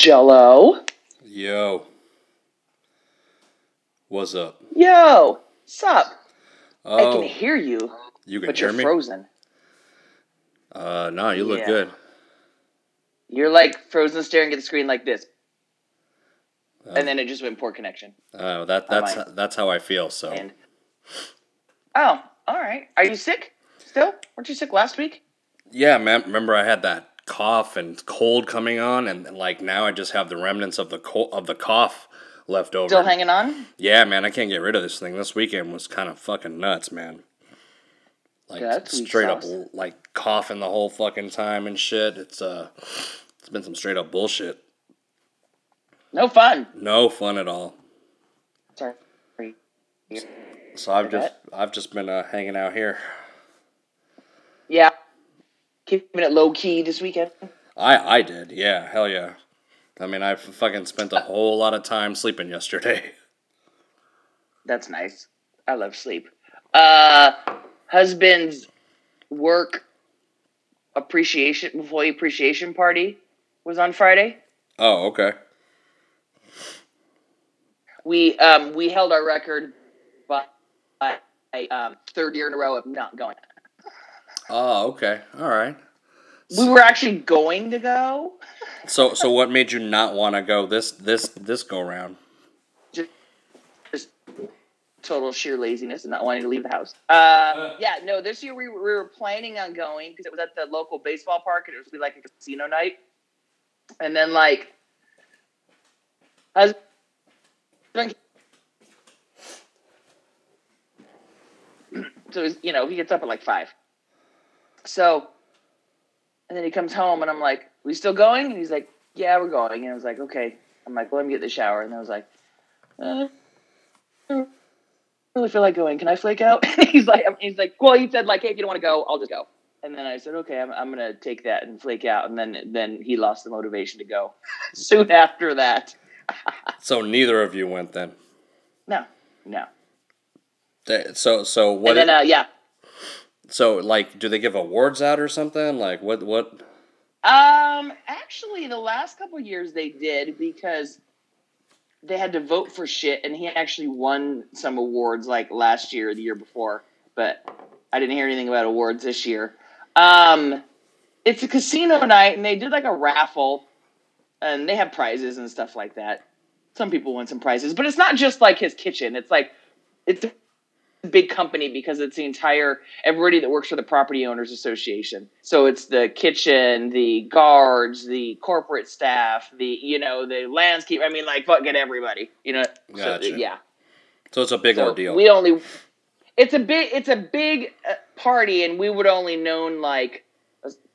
Jello. Yo. What's up? Yo, sup? I Oh, can hear you, you can but hear you're me? frozen. Uh, no, you look Yeah. good. You're like frozen staring at the screen like this, Uh, and then it just went poor connection. uh, that that's that's how I feel. So And oh, all right. Are you sick still? Weren't you sick last week? yeah, man. Remember, I had that cough and cold coming on, and, and, like now I just have the remnants of the co- of the cough left over. Still hanging on? Yeah, man, I can't get rid of this thing. This weekend was kind of fucking nuts, man. Like Yeah, straight up, sauce. like coughing the whole fucking time and shit. It's uh, it's been some straight up bullshit. No fun. No fun at all. Sorry. So I've just I've just been uh, hanging out here. Yeah. Keeping it low key this weekend. I I did, yeah, hell yeah. I mean, I fucking spent a whole lot of time sleeping yesterday. That's nice. I love sleep. Uh, husband's work appreciation employee appreciation party was on Friday. Oh, okay. We um we held our record, but by um, third year in a row of not going. Oh, okay. All right. We were actually going to go. So so what made you not want to go this this this go round? Just total sheer laziness and not wanting to leave the house. Uh, yeah, no. This year we were, we were planning on going because it was at the local baseball park and it was be like a casino night. And then like, husband so you know he gets up at like five. So, and then he comes home and I'm like, "We still going?" And he's like, "Yeah, we're going." And I was like, "Okay." I'm like, "Well, let me get the shower." And I was like, uh, I really feel like going. Can I flake out? he's like, he's like, well, he said like, hey, if you don't want to go, I'll just go. And then I said, okay, I'm, I'm gonna take that and flake out. And then then he lost the motivation to go. Soon after that, So neither of you went then. no, no. So so what? and then uh, yeah, so like, do they give awards out or something? Like what what? um, actually, the last couple years they did because they had to vote for shit, and he actually won some awards like last year, or the year before. But I didn't hear anything about awards this year. Um, it's a casino night, and they did like a raffle, and they have prizes and stuff like that. Some people win some prizes, but it's not just like his kitchen. It's like it's big company because it's the entire everybody that works for the property owners association. So it's the kitchen, the guards, the corporate staff, the you know the landscape. I mean, like fucking everybody. You know, Gotcha. so, yeah. So it's a big So ordeal. We only it's a big it's a big uh, party, and we would only known like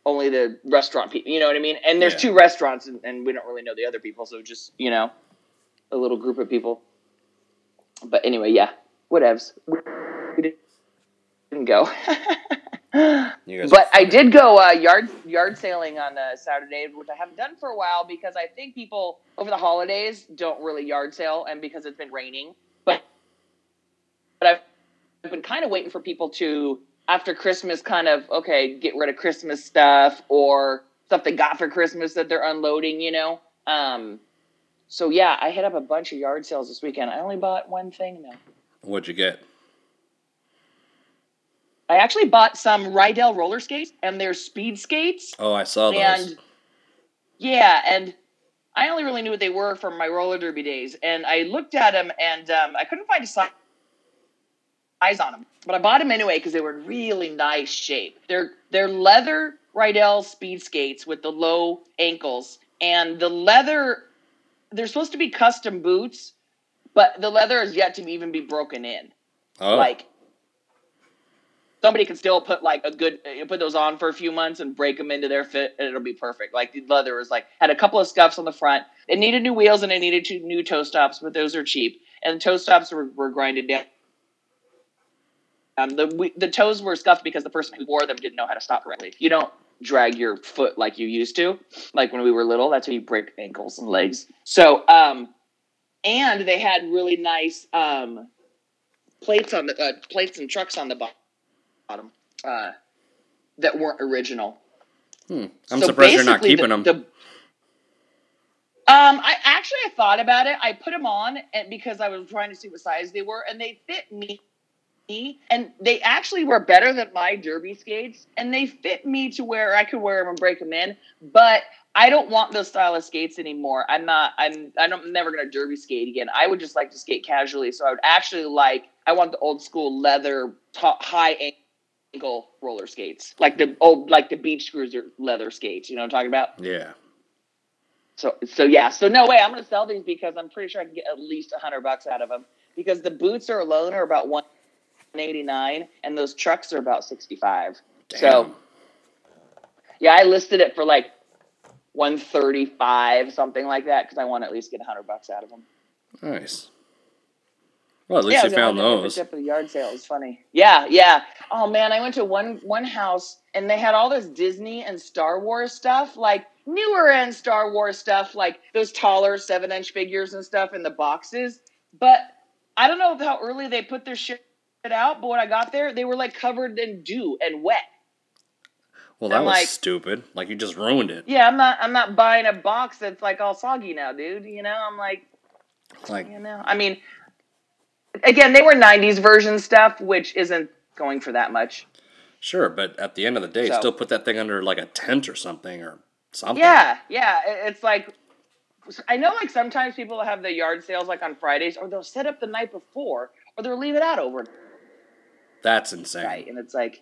only the restaurant people. You know what I mean? And there's Yeah. two restaurants, and, and we don't really know the other people, so just you know, a little group of people. But anyway, yeah, whatevs. We didn't go. But I did go uh, yard yard sailing on uh, Saturday, which I haven't done for a while because I think people over the holidays don't really yard sale, and because it's been raining. But but I've, I've been kind of waiting for people to after Christmas, kind of okay, get rid of Christmas stuff or stuff they got for Christmas that they're unloading. You know. Um, so yeah, I hit up a bunch of yard sales this weekend. I only bought one thing though. What'd you get? I actually bought some Riedell roller skates, and they're speed skates. Oh, I saw those. and yeah, and I only really knew what they were from my roller derby days, and I looked at them and um, I couldn't find a size on them, but I bought them anyway because they were in really nice shape. They're they're leather Riedell speed skates with the low ankles, and the leather. They're supposed to be custom boots, but the leather is yet to even be broken in. Oh, like somebody can still put like a good uh, put those on for a few months and break them into their fit and it'll be perfect. Like the leather was like had a couple of scuffs on the front. It needed new wheels and it needed two new toe stops but those are cheap. And the toe stops were, were grinded down. Um, the the toes were scuffed because the person who wore them didn't know how to stop correctly. You don't drag your foot like you used to like when we were little. That's how you break ankles and legs. So um and they had really nice um plates on the uh, plates and trucks on the bo- bottom uh, that weren't original. hmm. I'm So surprised you're not keeping the- them. the- I actually I thought about it. I put them on and because I was trying to see what size they were, and they fit me. And they actually were better than my derby skates, and they fit me to where I could wear them and break them in. But I don't want those style of skates anymore. I'm not. I'm. I don't, I'm never gonna derby skate again. I would just like to skate casually. So I would actually like. I want the old school leather top, high ankle roller skates, like the old like the beach cruiser leather skates. You know what I'm talking about? Yeah. So so yeah. So no way. I'm gonna sell these because I'm pretty sure I can get at least a hundred bucks out of them because the boots are alone are about one eighty nine and those trucks are about sixty five. So yeah, I listed it for like 135 something like that because I want to at least get 100 bucks out of them. Nice. Well, at least yeah, you found those. At the yard sale. It's funny. Yeah, yeah. Oh man, I went to one one house and they had all this Disney and Star Wars stuff, like newer end Star Wars stuff, like those taller seven inch figures and stuff in the boxes. But I don't know how early they put their shit out. But when I got there, they were like covered in dew and wet. Well, that I'm was like- stupid. Like you just ruined it. Yeah, I'm not. I'm not buying a box that's like all soggy now, dude. You know, I'm like, Like you know, I mean, again, they were '90s version stuff, which isn't going for that much. sure, but at the end of the day, So- still put that thing under like a tent or something or something. Yeah, yeah. It's like I know, like sometimes people have the yard sales like on Fridays, or they'll set up the night before, or they'll leave it out overnight, That's insane. Right. and it's like.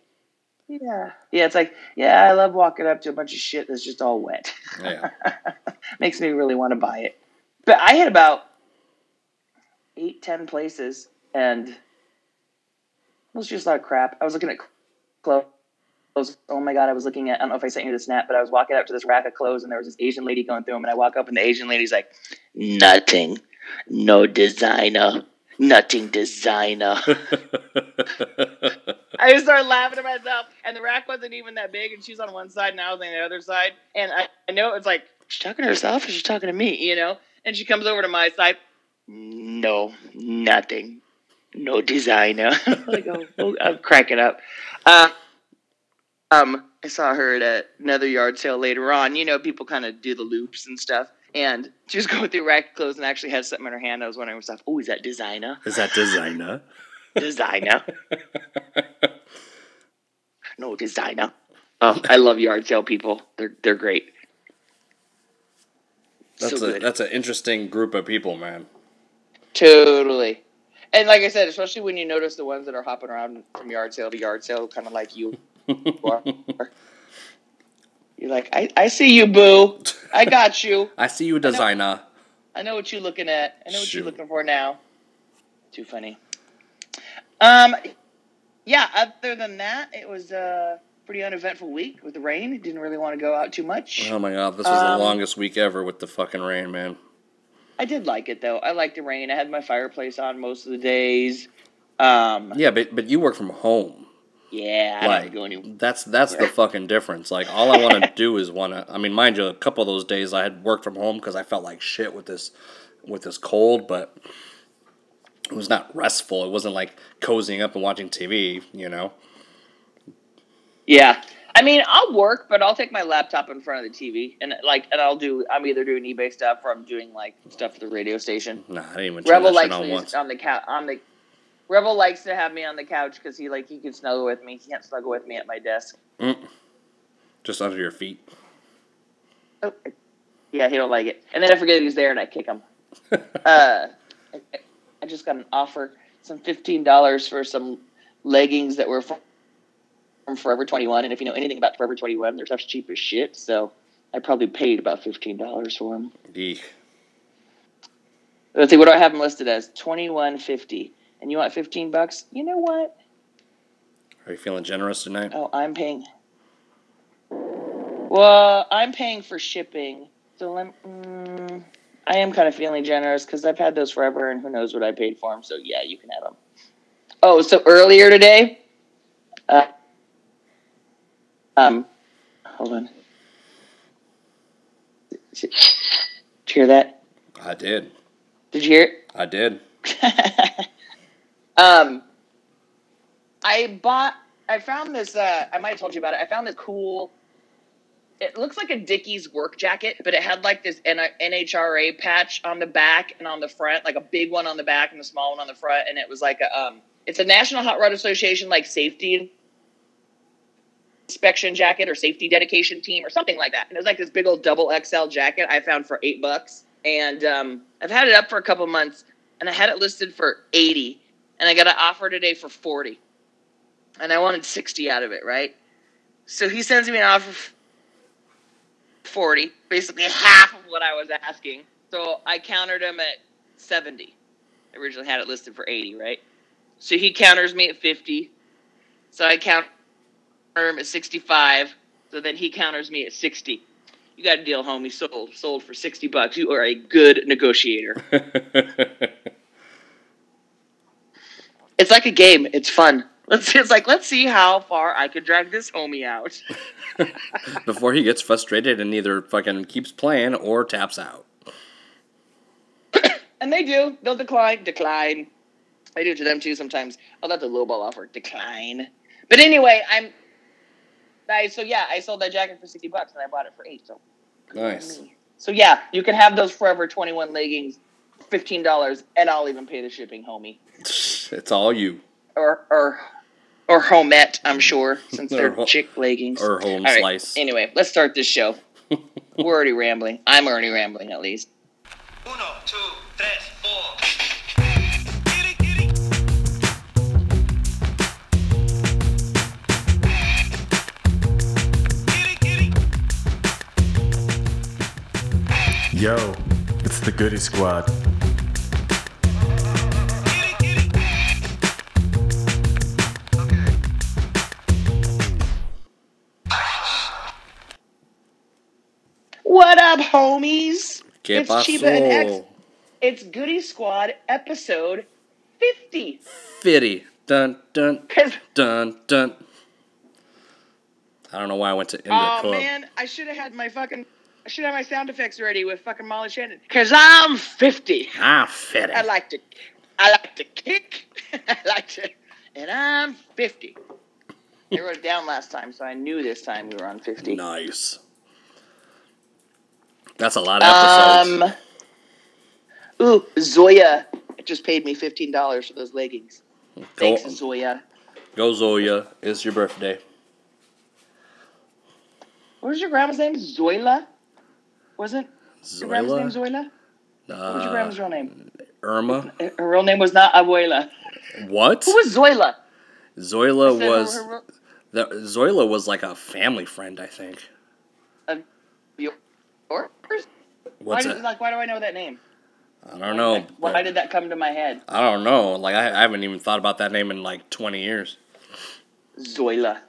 Yeah, yeah. It's like, yeah, I love walking up to a bunch of shit that's just all wet. Yeah. Makes me really want to buy it. But I hit about eight, ten places, and it was just a lot of crap. I was looking at clothes. Oh my god, I was looking at. I don't know if I sent you the snap, but I was walking up to this rack of clothes, and there was this Asian lady going through them, and I walk up, and the Asian lady's like, "Nothing, no designer, nothing designer." I just started laughing to myself, and the rack wasn't even that big, and she's on one side, and I was on the other side, and I, I know it's like she's talking to herself, or she's talking to me, you know. And she comes over to my side. No, nothing, no designer. I go, oh, I'm cracking up. Uh, um, I saw her at another yard sale later on. You know, people kind of do the loops and stuff. And she was going through rack clothes and actually had something in her hand. I was wondering myself, oh, is that designer? Is that designer? Designer. no designer. Oh, I love yard sale people. They're they're great. That's so a good. that's an interesting group of people, man. Totally. And like I said, especially when you notice the ones that are hopping around from yard sale to yard sale, kind of like you are. You're like, I, I see you, boo. I got you. I see you, designer. I know what you're looking at. I know what Shoot. you're looking for now. Too funny. Um, yeah. Other than that, it was a pretty uneventful week with the rain. Didn't really want to go out too much. Oh my god, this was Um, the longest week ever with the fucking rain, man. I did like it though. I liked the rain. I had my fireplace on most of the days. Um, Yeah, but but you work from home. Yeah, I Like didn't go anywhere. that's that's the fucking difference. Like all I want to do is want to. I mean, mind you, a couple of those days I had worked from home because I felt like shit with this with this cold, but it was not restful. It wasn't like cozying up and watching TV. You know. Yeah. I mean, I'll work, but I'll take my laptop in front of the TV and like, and I'll do. I'm either doing eBay stuff or I'm doing like stuff for the radio station. Nah, I didn't even Rebel likes on once. on the couch. On the Rebel likes to have me on the couch because he like he can snuggle with me. He can't snuggle with me at my desk. Mm. Just under your feet. Oh, yeah, he don't like it. And then I forget he's there and I kick him. uh, I, I just got an offer, some fifteen dollars for some leggings that were from, from Forever Twenty One. And if you know anything about Forever Twenty One, they're such cheap as shit. So I probably paid about fifteen dollars for them. Eek. Let's see, what do I have them listed as? Twenty one fifty. And you want fifteen bucks? You know what? Are you feeling generous tonight? Oh, I'm paying. Well, I'm paying for shipping, so let. Mm, I am kind of feeling generous because I've had those forever, and who knows what I paid for them. So yeah, you can have them. Oh, so earlier today, uh, um, hold on. Did you hear that? I did. Did you hear it? I did. um, I bought. I found this. Uh, I might have told you about it. I found this cool it looks like a Dickies work jacket, but it had like this NHRA patch on the back and on the front, like a big one on the back and a small one on the front, and it was like a um, it's a National Hot Rod Association like safety inspection jacket or safety dedication team or something like that. And it was like this big old double XL jacket I found for eight bucks, and um, I've had it up for a couple months, and I had it listed for eighty, and I got an offer today for forty, and I wanted sixty out of it, right? So he sends me an offer. f- 40, basically half of what I was asking. So I countered him at 70. I originally had it listed for 80, right? So he counters me at 50. So I counter him at 65. So then he counters me at 60. You got a deal, homie. Sold. Sold for 60 bucks. You are a good negotiator. It's like a game. It's fun. Let's, it's like, let's see how far I could drag this homie out. Before he gets frustrated and either fucking keeps playing or taps out. And they do. They'll decline. Decline. I do it to them too sometimes. Oh, that's a low ball offer. Decline. But anyway, I'm. I so yeah, I sold that jacket for sixty bucks and I bought it for eight. So Nice. so yeah, you can have those Forever Twenty One leggings, fifteen dollars, and I'll even pay the shipping, homie, It's all you. or or or homette. I'm sure since they're ho- chick leggings. Or home All right, slice. Anyway, let's start this show. We're already rambling. I'm already rambling at least. Uno, two, tres, four. Yo, it's the Goody Squad. Up, homies? Que it's Cheeba and X. It's Goody Squad episode 50. Fitty. Dun, dun, dun, dun. I don't know why I went to India oh Club. man, I should have had my fucking I should have my sound effects ready with fucking Molly Shannon. Cause I'm 50. Ah, fitty. I like to I like to kick. I like to and I'm 50. I wrote it down last time, so I knew this time we were on 50. Nice. That's a lot of episodes. Um Ooh, Zoya just paid me fifteen dollars for those leggings. go, Thanks, Zoya. go Zoya. It's your birthday. What was your grandma's name? Zoila? Wasn't your grandma's name Zoila? Zoila? What was your grandma's real name? Irma. Her real name was not Abuela. What? Who was Zoila? Zoila Said her- was her the, Zoila was like a family friend, I think. yours? Why, What's did, it? like, why do I know that name? I don't know. Like, why did that come to my head? I don't know. Like I, I haven't even thought about that name in like twenty years. Zoila.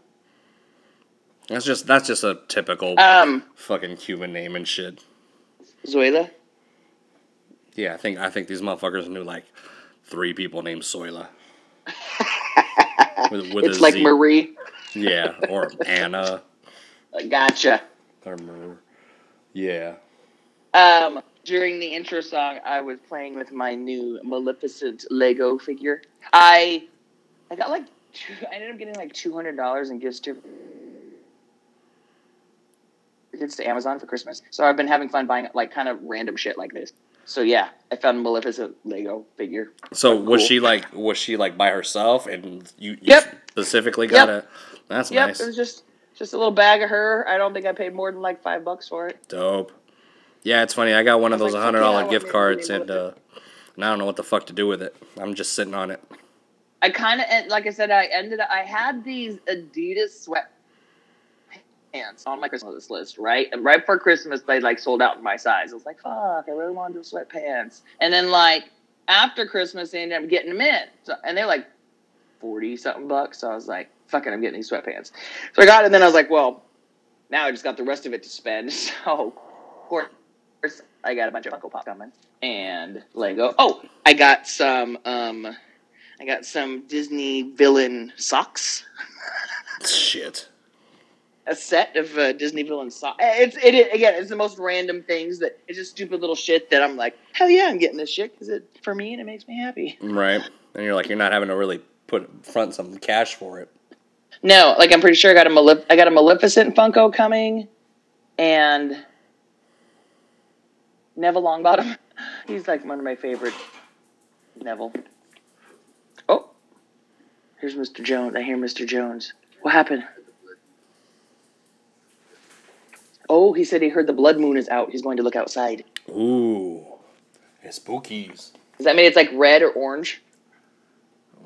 That's just that's just a typical Um, fucking Cuban name and shit. Zoila? Yeah, I think I think these motherfuckers knew like three people named Zoila. with, with it's like Z. Marie. Yeah, or Anna Gotcha. or Mar- Yeah. Um, during the intro song, I was playing with my new Maleficent Lego figure. I, I got like, two, I ended up getting like two hundred dollars in gifts to gifts to Amazon for Christmas. So I've been having fun buying like kind of random shit like this. So yeah, I found Maleficent Lego figure. So was Cool. she like was she like by herself and you, you Yep. specifically got Yep. a that's Yep, nice. it was just just a little bag of her. I don't think I paid more than like five bucks for it. Dope. Yeah, it's funny. I got one of those like, hundred dollar yeah, I dollar want gift cards and uh and I don't know what the fuck to do with it. I'm just sitting on it. I kind of like I said, I ended. I had these Adidas sweatpants on my Christmas list, right? And right before Christmas, they like sold out in my size. I was like, "Fuck, I really want those sweatpants." And then like after Christmas, they ended up getting them in, so, and they're like forty something bucks. So I was like, "Fuck it, I'm getting these sweatpants." So I got it, and then I was like, "Well, now I just got the rest of it to spend." So of course, I got a bunch of Funko Pop coming and Lego. Oh, I got some. um I got some Disney villain socks. Shit. A set of uh, Disney villain socks. It's it, it again. It's the most random things that it's just stupid little shit that I'm like, hell yeah, I'm getting this shit because it for me and it makes me happy. Right. And you're like you're not having to really put front some cash for it. No, like I'm pretty sure I got a Malef- I got a Maleficent Funko coming. and Neville Longbottom. He's like one of my favorite. Neville. Oh, here's Mr. Jones. I hear Mr. Jones. What happened? Oh, he said he heard the blood moon is out. He's going to look outside. Ooh, it's spookies. Does that mean it's like red or orange?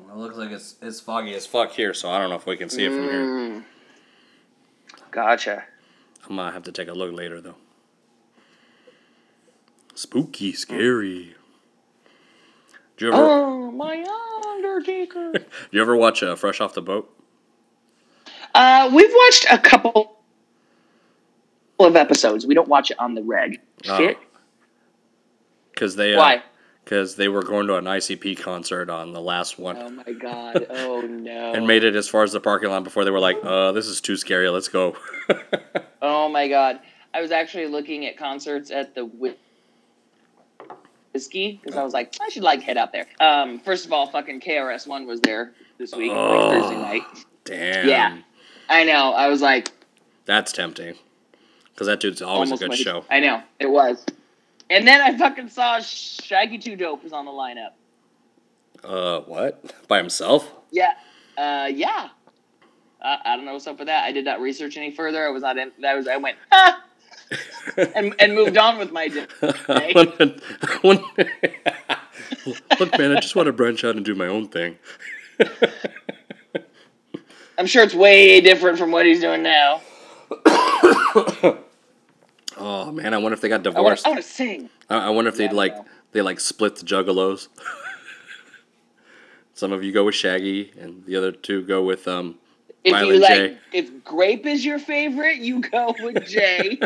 Well, it looks like it's it's foggy as fuck here, so I don't know if we can see it from here. Mm. Gotcha. I might have to take a look later though. Spooky, scary. Do you ever Oh, my Undertaker. do you ever watch uh, Fresh Off the Boat? uh, we've watched a couple of episodes. We don't watch it on the reg. Oh. Shit. Because they uh, Why? Because they were going to an ICP concert on the last one. Oh my god. Oh no. and made it as far as the parking lot before they were like, uh, this is too scary, let's go. Oh my god. I was actually looking at concerts at the Whisky because I was like, I should like head out there. Um, first of all, fucking KRS One was there this week, Oh. like Thursday night. Damn. Yeah. I know. I was like, That's tempting. Because that dude's always a good show. I know it was. And then I fucking saw Shaggy Two Dope was on the lineup. Uh, what? By himself? Yeah. Uh, yeah. Uh, I don't know what's up with that. I did not research any further. I was not in. That was. I went ah, and and moved on with my day. Look, man, I just want to branch out and do my own thing. I'm sure it's way different from what he's doing now. Oh man, I wonder if they got divorced. I want to sing. I, I wonder if Yeah, they'd like they like split the juggalos. Some of you go with Shaggy, and the other two go with um. If Violent you like, J. if grape is your favorite, you go with Jay.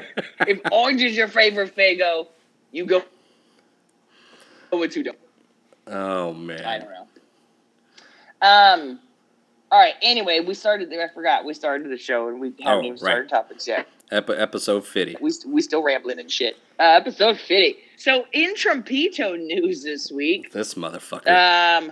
if orange is your favorite, Fago, you go with two dope. Oh man. I don't know. Um. All right. Anyway, we started. I forgot we started the show and we haven't Oh, even right. started topics yet. Ep- episode fifty. We we still rambling and shit. Uh, episode fifty. So in Trumpito news this week, This motherfucker. um,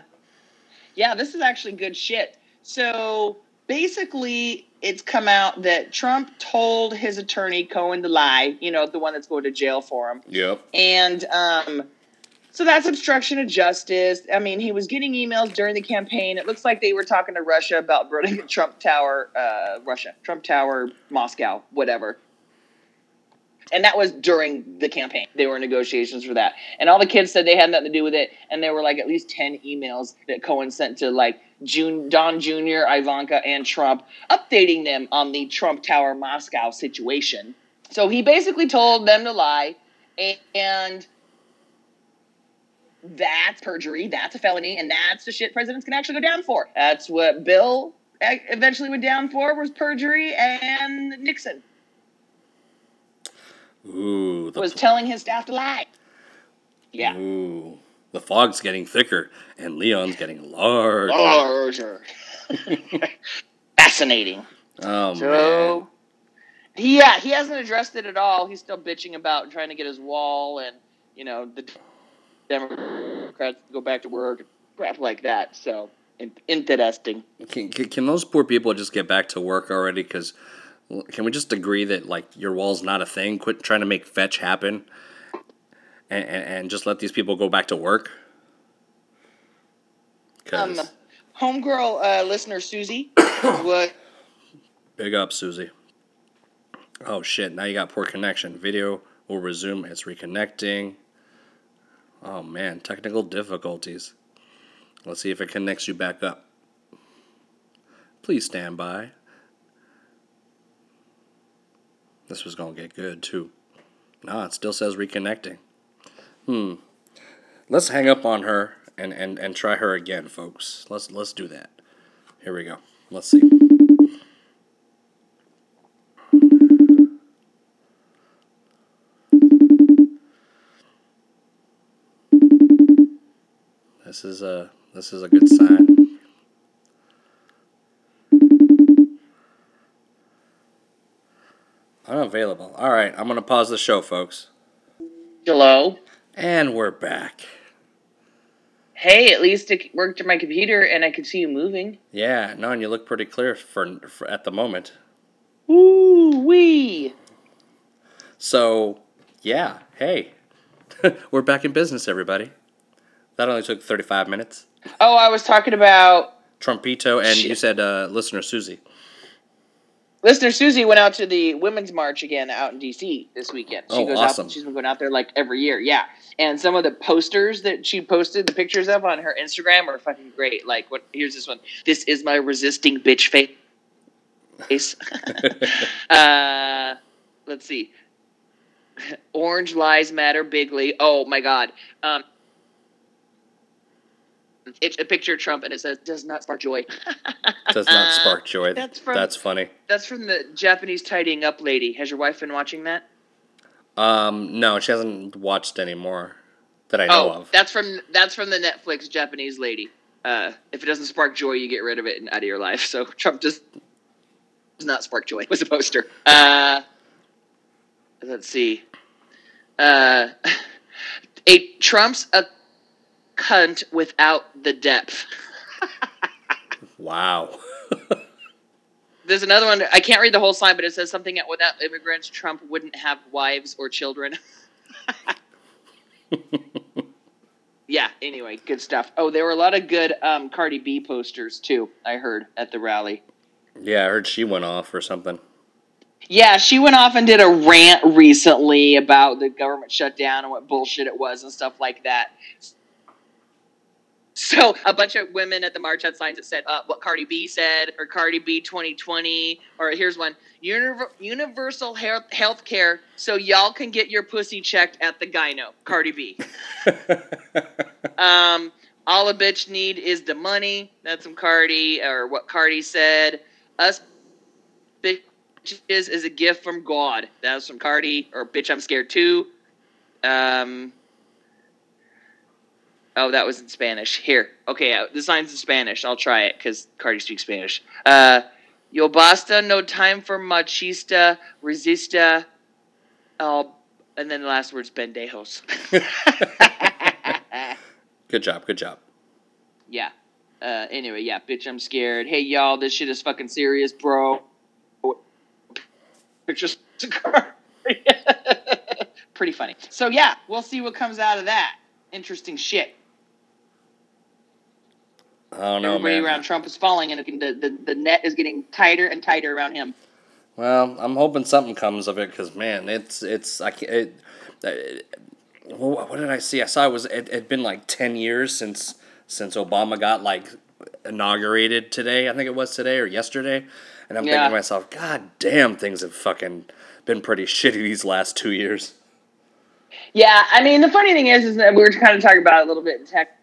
yeah, this is actually good shit. So basically, it's come out that Trump told his attorney Cohen to lie. You know, the one that's going to jail for him. yep. And um, so that's obstruction of justice. I mean, he was getting emails during the campaign. It looks like they were talking to Russia about building a Trump Tower, uh, Russia, Trump Tower, Moscow, whatever. And that was during the campaign. They were in negotiations for that. And all the kids said they had nothing to do with it. And there were like at least 10 emails that Cohen sent to like June, Don Jr., Ivanka, and Trump, updating them on the Trump Tower Moscow situation. So he basically told them to lie. And that's perjury. That's a felony, and that's the shit presidents can actually go down for. That's what Bill eventually went down for was perjury, and Nixon Ooh. The was telling his staff to lie. Yeah. Ooh. The fog's getting thicker, and Leon's getting large. Larger. Fascinating. Oh man. Yeah, he hasn't addressed it at all. He's still bitching about trying to get his wall and, you know, the Democrats go back to work, crap like that. So, interesting. Can, can, can those poor people just get back to work already? Because can we just agree that like your wall's not a thing? Quit trying to make fetch happen, and, and, and just let these people go back to work. Um, homegirl uh, listener Susie was big up, Susie. Oh shit! Now you got poor connection. Video will resume. It's reconnecting. Oh man, technical difficulties. Let's see if it connects you back up. Please stand by. This was gonna get good too. No, it still says reconnecting. Hmm. Let's hang up on her and, and, and try her again, folks. Let's let's do that. Here we go. Let's see. This is a this is a good sign. Unavailable. All right, I'm gonna pause the show, folks. hello. And we're back. Hey, at least it worked on my computer and I could see you moving. Yeah, no, and you look pretty clear for, for at the moment. Ooh wee. So, yeah, hey, we're back in business, everybody. That only took 35 minutes. Oh, I was talking about Trumpito, and you said uh, listener Susie. listener Susie went out to the women's march again out in DC this weekend. She Oh, goes awesome. out. She's been going out there like every year. Yeah, and some of the posters that she posted the pictures of on her Instagram are fucking great. Like, what? Here's this one. This is my resisting bitch face. uh, let's see. Orange lies matter bigly. Oh my god. Um, it's a picture of Trump and it says does not spark joy. Does not spark joy. That's from- That's funny. That's from the Japanese tidying up lady. Has your wife been watching that? Um, no, she hasn't watched anymore that I know oh, of. that's from that's from the Netflix Japanese lady. Uh, if it doesn't spark joy, you get rid of it and out of your life. So Trump just does not spark joy. Was a poster. Uh, let's see. Uh, a Trump's a cunt without the depth. Wow. There's another one. I can't read the whole sign, but it says something that without immigrants, Trump wouldn't have wives or children. yeah. Anyway, good stuff. Oh, there were a lot of good um, Cardi B posters too. I heard at the rally. yeah, I heard she went off or something. Yeah, she went off and did a rant recently about the government shutdown and what bullshit it was and stuff like that. So a bunch of women at the march had signs that said uh, what Cardi B said, or Cardi B 2020, or here's one: Univer- universal health care, so y'all can get your pussy checked at the gyno. Cardi B. Um, all a bitch need is the money. That's some Cardi, or what Cardi said. Us bitches is a gift from God. That was from Cardi, or bitch, I'm scared too. Um, oh, that was in Spanish. Here, okay, uh, the sign's in Spanish. I'll try it because Cardi speaks Spanish. Uh, Yo basta, no time for machista, resista. Oh, and then the last word's pendejos. Good job. Good job. yeah. Uh, anyway, yeah, bitch, I'm scared. Hey, y'all, this shit is fucking serious, bro. Pictures. Pretty funny. So yeah, we'll see what comes out of that. Interesting shit. I don't know, Everybody man. around Trump is falling, and the, the the net is getting tighter and tighter around him. Well, I'm hoping something comes of it because man, it's it's I can't. It, uh, it, what what did I see? I saw it was it had been like ten years since since Obama got like inaugurated today. I think it was today or yesterday, and I'm thinking to myself, God damn, things have fucking been pretty shitty these last two years. Yeah, I mean, the funny thing is, is that we were kind of talking about it a little bit in tech.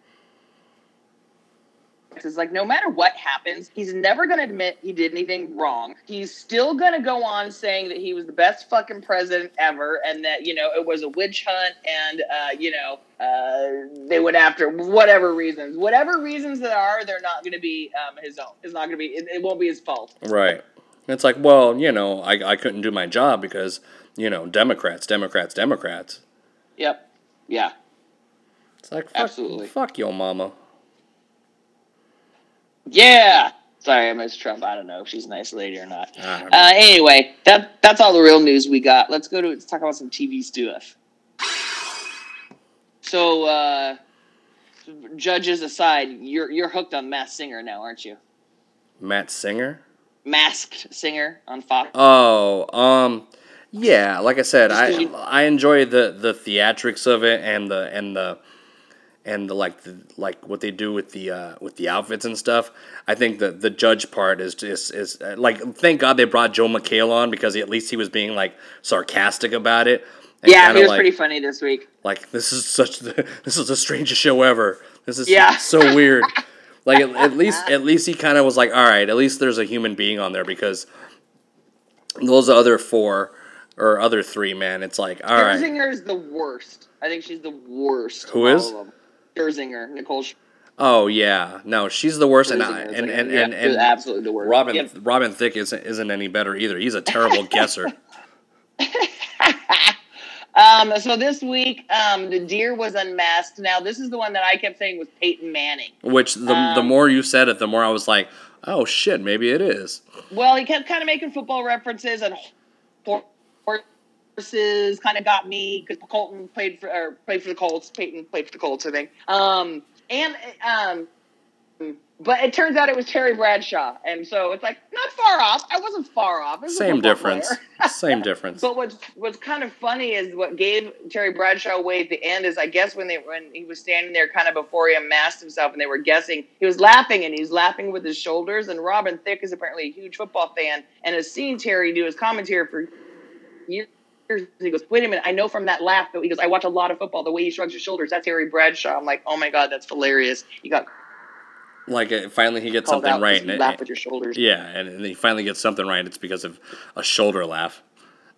Is like no matter what happens, he's never going to admit he did anything wrong. He's still going to go on saying that he was the best fucking president ever, and that you know it was a witch hunt, and uh, you know uh, they went after whatever reasons, whatever reasons there are, they're not going to be um, his own. It's not going to be. It, it won't be his fault. Right. It's like, well, you know, I I couldn't do my job because you know Democrats, Democrats, Democrats. Yep. Yeah. It's like fuck, Absolutely. fuck your mama. Yeah. Sorry, I missed Trump. I don't know if she's a nice lady or not. I don't know. Uh, anyway, that that's all the real news we got. Let's go to let's talk about some TV stuff. So, uh, judges aside, you're you're hooked on Matt Singer now, aren't you? Matt Singer. Masked Singer on Fox. Oh, um, yeah. Like I said, I I enjoy the the theatrics of it and the and the and the like the like what they do with the uh, with the outfits and stuff. I think the the judge part is just is uh, like thank God they brought Joel McHale on because he, at least he was being like sarcastic about it. and yeah, he was like, pretty funny this week. like this is such the, this is the strangest show ever. This is Yeah. so weird. Like at, at least at least he kind of was like, all right, at least there's a human being on there because those other four or other three, man, it's like all right, Scherzinger is the worst. I think she's the worst. Who is? All of them. Scherzinger, Nicole. Oh yeah, no, she's the worst, and and and and, and, absolutely the worst. Robin Yep. Robin Thicke isn't isn't any better either. He's a terrible guesser. Um, so this week, um, the deer was unmasked. Now, this is the one that I kept saying was Peyton Manning. Which the the Um, more you said it, the more I was like, oh shit, maybe it is. Well, he kept kind of making football references and horses kind of got me because Colton played for or played for the Colts. Peyton played for the Colts, I think. Um, and um, but it turns out it was Terry Bradshaw, and so it's like not far off. I wasn't far off. Was Same difference. Same difference. But what's what's kind of funny is what gave Terry Bradshaw away at the end is I guess when they when he was standing there kind of before he amassed himself and they were guessing he was laughing and he's laughing with his shoulders and Robin Thicke is apparently a huge football fan and has seen Terry do his commentary for years. He goes, wait a minute, I know from that laugh that he goes, I watch a lot of football. The way he shrugs his shoulders, that's Harry Bradshaw. I'm like, oh my god, that's hilarious. You got Like finally he gets something right. And laugh it, with your shoulders. yeah, and, and he finally gets something right. It's because of a shoulder laugh,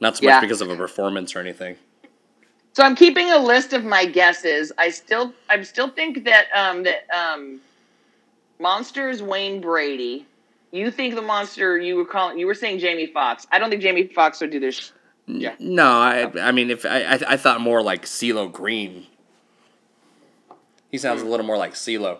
not so much Yeah. because of a performance or anything. So I'm keeping a list of my guesses. I still, I still think that um, that um, monster is Wayne Brady. You think the monster you were calling? You were saying Jamie Foxx. I don't think Jamie Foxx would do this. Yeah. No, I I mean if I I, I thought more like CeeLo Green. He sounds a little more like CeeLo.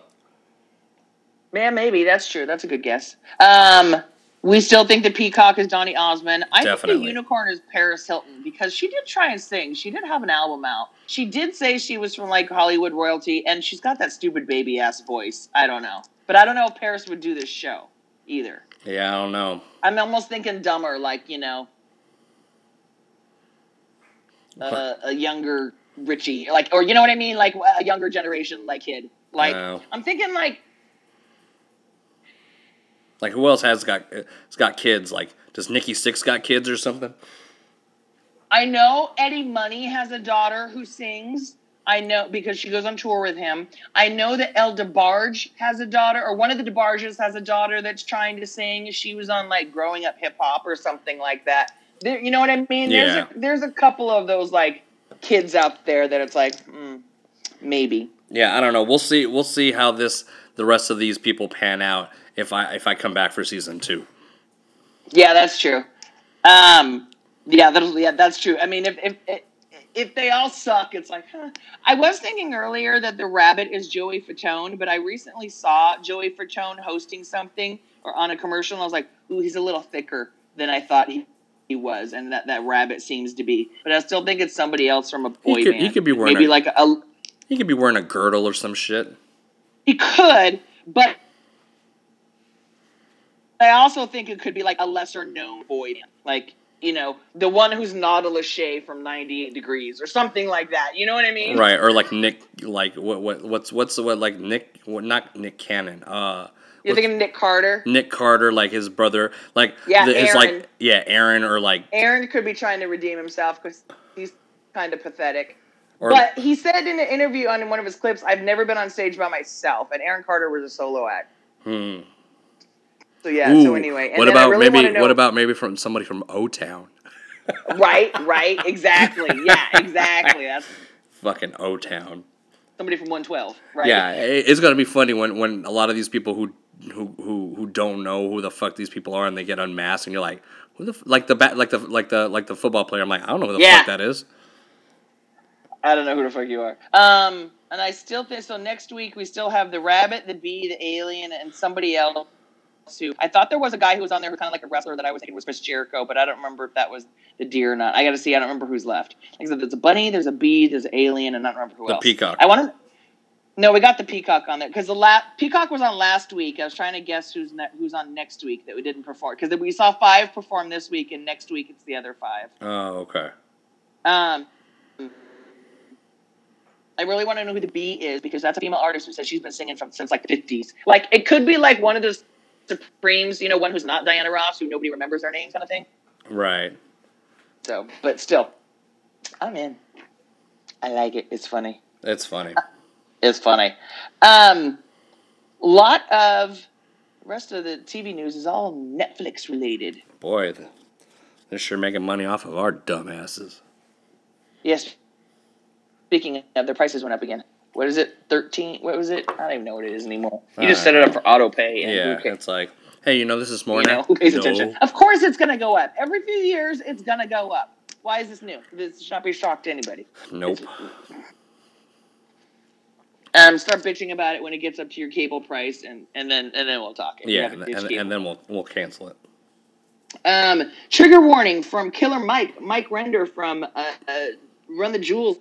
Man, maybe that's true. That's a good guess. Um, we still think the peacock is Donny Osmond. I think the unicorn is Paris Hilton because she did try and sing. She did have an album out. She did say she was from like Hollywood royalty, and she's got that stupid baby ass voice. I don't know, but I don't know if Paris would do this show either. Yeah, I don't know. I'm almost thinking dumber, like you know, uh, a younger Richie, like, or you know what I mean, like a younger generation, like kid. Like No. I'm thinking, like Like who else has got has got kids? Like does Nikki Sixx got kids or something? I know Eddie Money has a daughter who sings. I know because she goes on tour with him. I know that El DeBarge has a daughter, or one of the DeBarges has a daughter that's trying to sing. She was on like Growing Up Hip Hop or something like that. There, you know what I mean? Yeah. There's a, there's a couple of those like kids out there that it's like mm, maybe. Yeah, I don't know. We'll see. We'll see how this the rest of these people pan out if I if I come back for season two. Yeah, that's true. Um, yeah, that's, yeah, that's true. I mean, if if if they all suck, it's like, huh. I was thinking earlier that the rabbit is Joey Fatone, but I recently saw Joey Fatone hosting something or on a commercial, and I was like, ooh, he's a little thicker than I thought he. He was, and that, that rabbit seems to be, but I still think it's somebody else from a boy could- band. he could be wearing maybe a- like a, He could be wearing a girdle or some shit. he could, but I also think it could be like a lesser known boy band. Like, you know, the one who's not a Lachey from 98 Degrees or something like that. You know what I mean? Right, or like Nick, like what what what's what's the what like Nick, what not Nick Cannon, uh, You're thinking Nick Carter? Nick Carter, like his brother, like Yeah, the, it's Aaron. like yeah, Aaron or like Aaron could be trying to redeem himself because he's kind of pathetic. or but he said in an interview on one of his clips, I've never been on stage by myself. And Aaron Carter was a solo act. hmm. So, yeah, Ooh, so anyway. And what about really maybe know, what about maybe from somebody from O Town, Right, right, exactly. Yeah, exactly. That's fucking O Town. somebody from 112, right? Yeah, it's gonna be funny when when a lot of these people who who who who don't know who the fuck these people are and they get unmasked and you're like who the f-? like the bat like the like the like the football player. I'm like I don't know who the Yeah. fuck that is. I don't know who the fuck you are. Um, and I still think so. Next week we still have the rabbit, the bee, the alien, and somebody else. Who I thought there was a guy who was on there who kind of like a wrestler that I was thinking was Chris Jericho, but I don't remember if that was the deer or not. I got to see. I don't remember who's left. Like I said, there's a bunny, there's a bee, there's an alien, and I don't remember who The else. peacock. I want to. No, we got the peacock on there because the la- peacock was on last week. I was trying to guess who's ne- who's on next week that we didn't perform because we saw five perform this week, and next week it's the other five. Oh okay. Um, I really want to know who the B is because that's a female artist who says she's been singing from since like the fifties. Like it could be like one of those Supremes, you know, one who's not Diana Ross, who nobody remembers their name, kind of thing. Right. So, but still, I'm in. I like it. It's funny. It's funny. It's funny. Um, lot of rest of the TV news is all Netflix related. Boy, they're sure making money off of our dumbasses. Yes. Speaking of, their prices went up again. What is it? Thirteen? What was it? I don't even know what it is anymore. You just Uh, set it up for auto pay. And Yeah, it's like, hey, you know this is more You know, now. who pays No. attention? Of course, it's going to go up. Every few years, it's going to go up. Why is this new? This should not be a shock to anybody. Nope. Um, start bitching about it when it gets up to your cable price, and, and then and then we'll talk. Yeah, and, and, and then we'll we'll cancel it. Um, trigger warning from Killer Mike, Mike Render from uh, uh, Run the Jewels.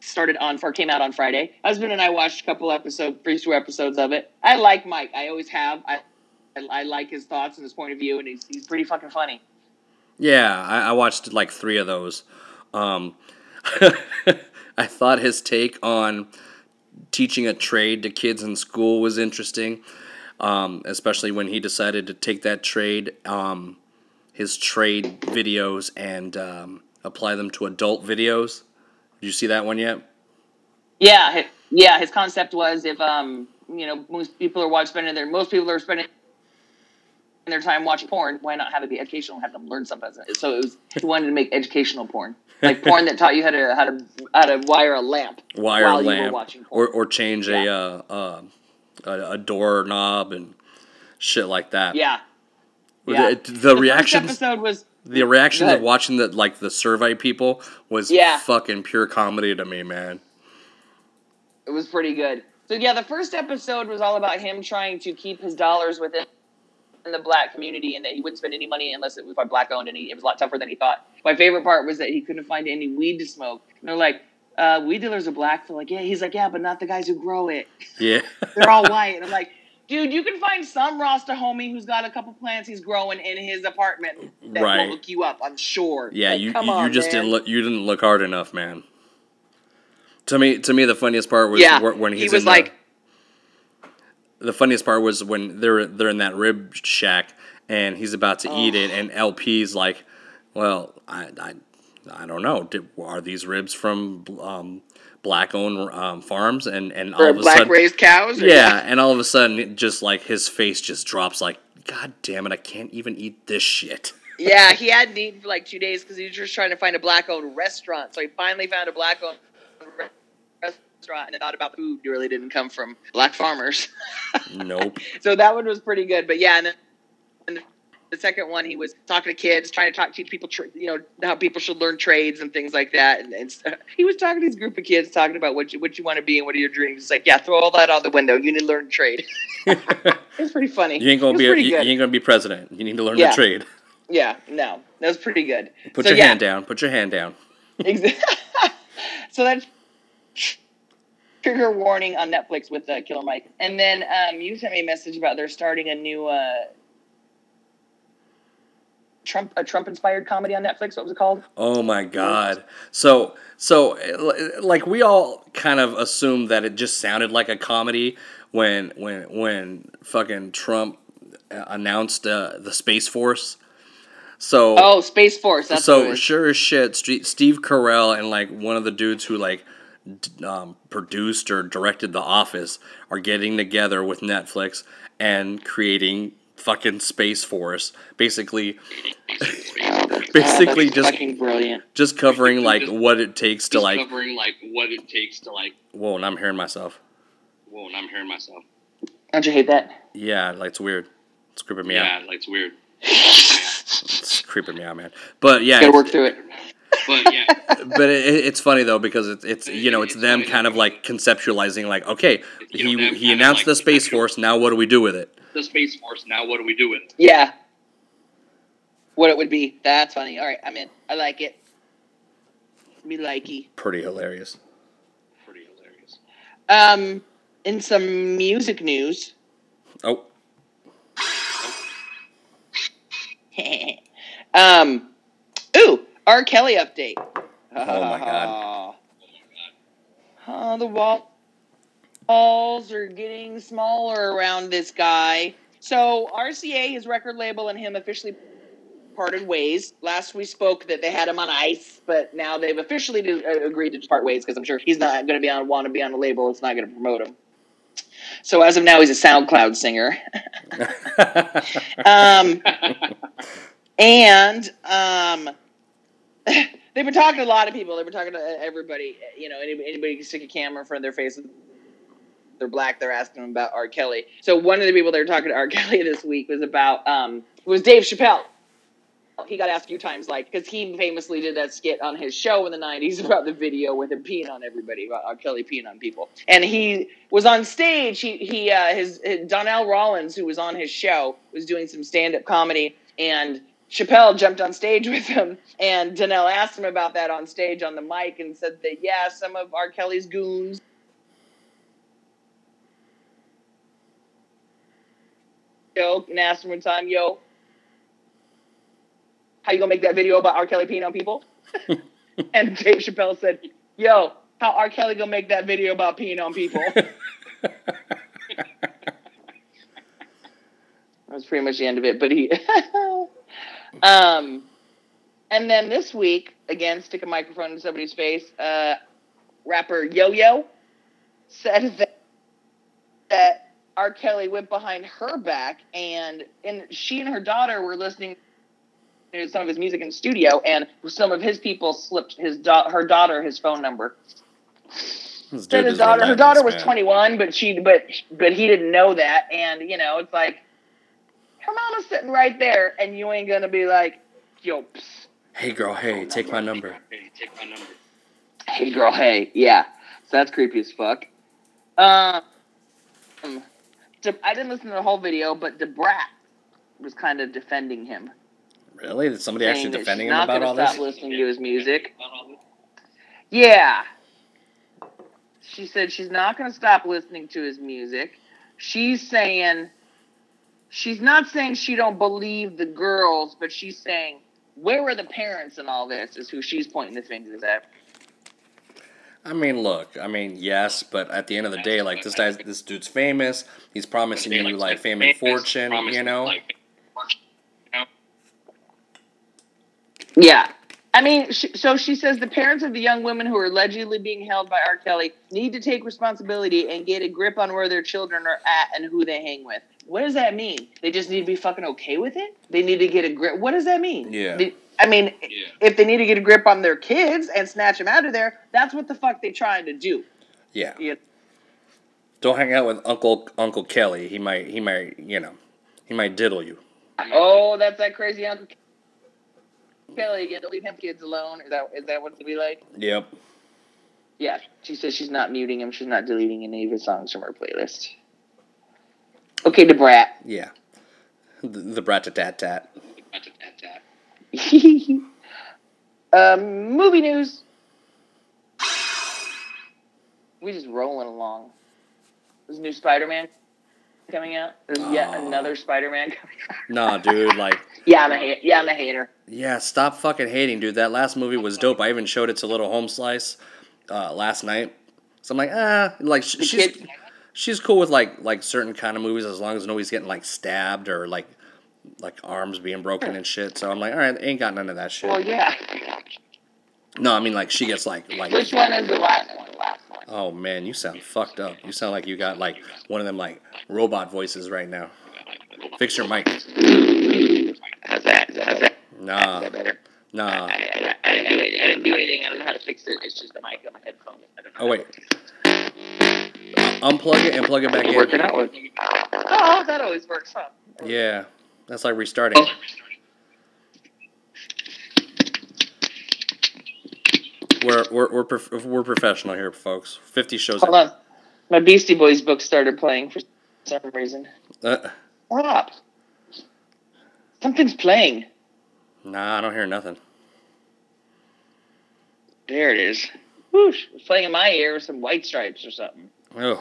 Started on, or came out on Friday. Husband and I watched a couple episodes, three two episodes of it. I like Mike. I always have. I, I, I like his thoughts and his point of view, and he's, he's pretty fucking funny. Yeah, I, I watched like three of those. Um, I thought his take on teaching a trade to kids in school was interesting, um, especially when he decided to take that trade, um, his trade videos, and um, apply them to adult videos. Did you see that one yet? Yeah, yeah. His concept was if um you know most people are watching their most people are spending their time watching porn, why not have it be educational and have them learn something? So it was he wanted to make educational porn, like porn that taught you how to how to how to wire a lamp Wire while you were lamp, watching porn. or or change a, uh, uh, a a door knob and shit like that. yeah, yeah. The, the first reactions, episode was the reactions Go of watching the like the survey people was Yeah. fucking pure comedy to me, man. it was pretty good. So yeah, the first episode was all about him trying to keep his dollars within in the black community and that he wouldn't spend any money unless it was by black owned and he, it was a lot tougher than he thought. My favorite part was that he couldn't find any weed to smoke. And they're like, uh, weed dealers are black. They're like, yeah. He's like, yeah, but not the guys who grow it. Yeah. They're all white. And I'm like, dude, you can find some Rasta homie who's got a couple plants he's growing in his apartment that Right. will hook you up. I'm sure. Yeah, Like, you you, you just man. didn't look you didn't look hard enough, man. To me, to me, the funniest part was Yeah, when he's he was in like, the funniest part was when they're they're in that rib shack and he's about to eat Oh. it, and LP's like, "Well, I I, I don't know. Did, are these ribs from um, black owned um, farms?" And and all of a black sudden, raised cows. or- yeah, and all of a sudden, just like his face just drops. Like, God damn it! I can't even eat this shit. Yeah, he hadn't eaten for like two days because he was just trying to find a black owned restaurant. So he finally found a black owned restaurant and thought about food really didn't come from black farmers. Nope. so that one was pretty good. But yeah, and then and the second one, he was talking to kids, trying to talk teach people, tra- you know, how people should learn trades and things like that. And, and so he was talking to this group of kids, talking about what you what you want to be and what are your dreams. It's like, yeah, throw all that out the window. You need to learn a trade. it was pretty funny. You ain't gonna be a, you, you ain't gonna be president. You need to learn Yeah. the trade. Yeah, no, that was pretty good. Put So, your yeah. hand down. Put your hand down. Exactly. so that's trigger warning on Netflix with uh, Killer Mike. And then um, you sent me a message about they're starting a new uh, Trump a Trump inspired comedy on Netflix. What was it called? Oh my god. So so like we all kind of assumed that it just sounded like a comedy when when when fucking Trump uh, announced uh, the Space Force. So Oh, Space Force. That's so sure as shit, St- Steve Carell and like one of the dudes who like um, produced or directed The Office are getting together with Netflix and creating fucking Space Force. Basically, basically That's just fucking brilliant. just covering like what it takes to like. covering like what it takes to like. Whoa, and I'm hearing myself. Whoa, and I'm hearing myself. Don't you hate that? Yeah, like it's weird. It's creeping me Yeah, out. like it's weird. It's creeping me out, man. But yeah, Gotta work through it. But yeah, but it, it's funny though because it's it's you know it's them kind of like conceptualizing like okay You know, he them he announced like, the space force now what do we do with it the space force. Now what do we do with it? Yeah. What it would be. That's funny. All right, I'm in. I like it. Me likey. pretty hilarious Pretty hilarious. Um, in some music news. oh um, ooh, R. Kelly update. Oh my God. Oh, the wall- walls are getting smaller around this guy. So RCA, his record label, and him officially parted ways. Last we spoke that they had him on ice, but now they've officially do, uh, agreed to part ways because I'm sure he's not going to be on want to be on the label. It's not going to promote him. So as of now, he's a SoundCloud singer. Um, and um, they've been talking to a lot of people. They've been talking to everybody. You know, anybody, anybody can stick a camera in front of their face. They're black. They're asking them about R. Kelly. So one of the people they were talking to R. Kelly this week was about um, was Dave Chappelle. He got asked a few times, like, because he famously did that skit on his show in the '90s about the video with him peeing on everybody, about R. Kelly peeing on people. And he was on stage. He he uh, his, his Donnell Rawlings, who was on his show, was doing some stand-up comedy, and Chappelle jumped on stage with him, and Donnell asked him about that on stage on the mic, and said that yeah, some of R. Kelly's goons. Joke and asked him one time, "Yo, how you gonna make that video about R. Kelly peeing on people?" and Dave Chappelle said, "Yo, how R. Kelly gonna make that video about peeing on people?" That was pretty much the end of it. But he, um, and then this week, again, stick a microphone in somebody's face. Uh, rapper Yo Yo said that that R. Kelly went behind her back, and and she and her daughter were listening to some of his music in the studio, and some of his people slipped his da- her daughter his phone number. Said his daughter, her daughter was man. 21, but she, but but he didn't know that, and you know, it's like her mama's sitting right there, and you ain't gonna be like, yo, psst, Hey girl, hey, take my number. Hey, take my number. hey girl, hey, yeah. So that's creepy as fuck. Um, De- I didn't listen to the whole video, but Da Brat was kind of defending him, Really? Did somebody actually defending him about gonna all stop this? listening to his music. Yeah. She said she's not going to stop listening to his music. She's saying she's not saying she don't believe the girls, but she's saying where were the parents in all this is who she's pointing the fingers at. I mean, look, I mean, yes, but at the end of the day, like this guy's this dude's famous. He's promising you like fame and fortune, you know. Yeah. I mean, sh so she says the parents of the young women who are allegedly being held by R. Kelly need to take responsibility and get a grip on where their children are at and who they hang with. What does that mean? They just need to be fucking okay with it? They need to get a grip. What does that mean? Yeah. They- I mean, Yeah. if they need to get a grip on their kids and snatch them out of there, that's what the fuck they're trying to do. Yeah. You- Don't hang out with Uncle Uncle Kelly. He might he might you know he might diddle you. Oh, that's that crazy Uncle Kelly. Get to leave him kids alone. Is that is that what it be like? Yep. Yeah, she says she's not muting him. She's not deleting any of his songs from her playlist. Okay, Da Brat. Yeah. The, brat ta tat tat. the brat tat tat. um, movie news. We just rolling along. There's a new Spider-Man coming out. There's yet Oh. another Spider-Man coming out. Nah, dude. Like, Yeah, I'm a ha- yeah, I'm a hater. yeah. Stop fucking hating, dude. That last movie was dope. I even showed it to little home slice uh, last night. So I'm like, ah, like sh- she's kid- she's cool with like like certain kind of movies as long as nobody's getting like stabbed or like like arms being broken and shit. So I'm like, all right, ain't got none of that shit. Well, yeah. No, I mean like she gets like like. Which one is the last one? Last one. Oh man, you sound fucked up. You sound like you got like one of them like robot voices right now. Fix your mic. How's that? How's that? Nah, Is that better? nah. I, I, I, I, I didn't do anything. I don't know how to fix it. It's just the mic on my headphone. I don't know Oh wait. Uh, unplug it and plug it back in. Working out with. Oh, that always works, huh? Yeah, that's like restarting. Oh. We're we're we're, prof- we're professional here, folks. Fifty shows. Hold on. My Beastie Boys book started playing for some reason. Uh, Stop. Something's playing. nah, I don't hear nothing. There it is. Whoosh. It's playing in my ear with some white stripes or something. Oh,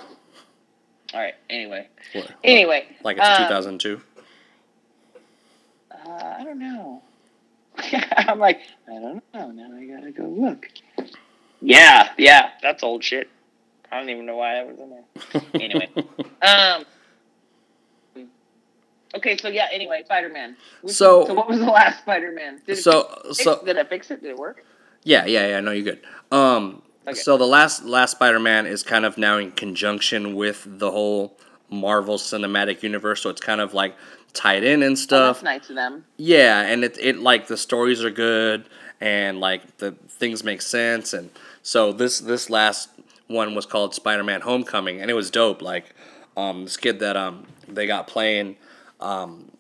All right. Anyway. what, Anyway. like it's uh, 2002. Uh, I don't know. I'm like, I don't know. Now I gotta go look. Yeah, yeah, that's old shit. I don't even know why I was in there. Anyway. Um. Okay, so yeah. Anyway, Spider Man. So- so what was the last Spider Man? Did it so fix, so did I fix it? Did it work? Yeah, yeah, yeah. No, you're good. Um, Okay. so the last last Spider-Man is kind of now in conjunction with the whole Marvel Cinematic Universe, so it's kind of like tied in and Oh, stuff. that's nice of them. Yeah, and it it like the stories are good and like the things make sense, and so this this last one was called Spider-Man: Homecoming, and it was dope. Like, um, this kid that um they got playing, um.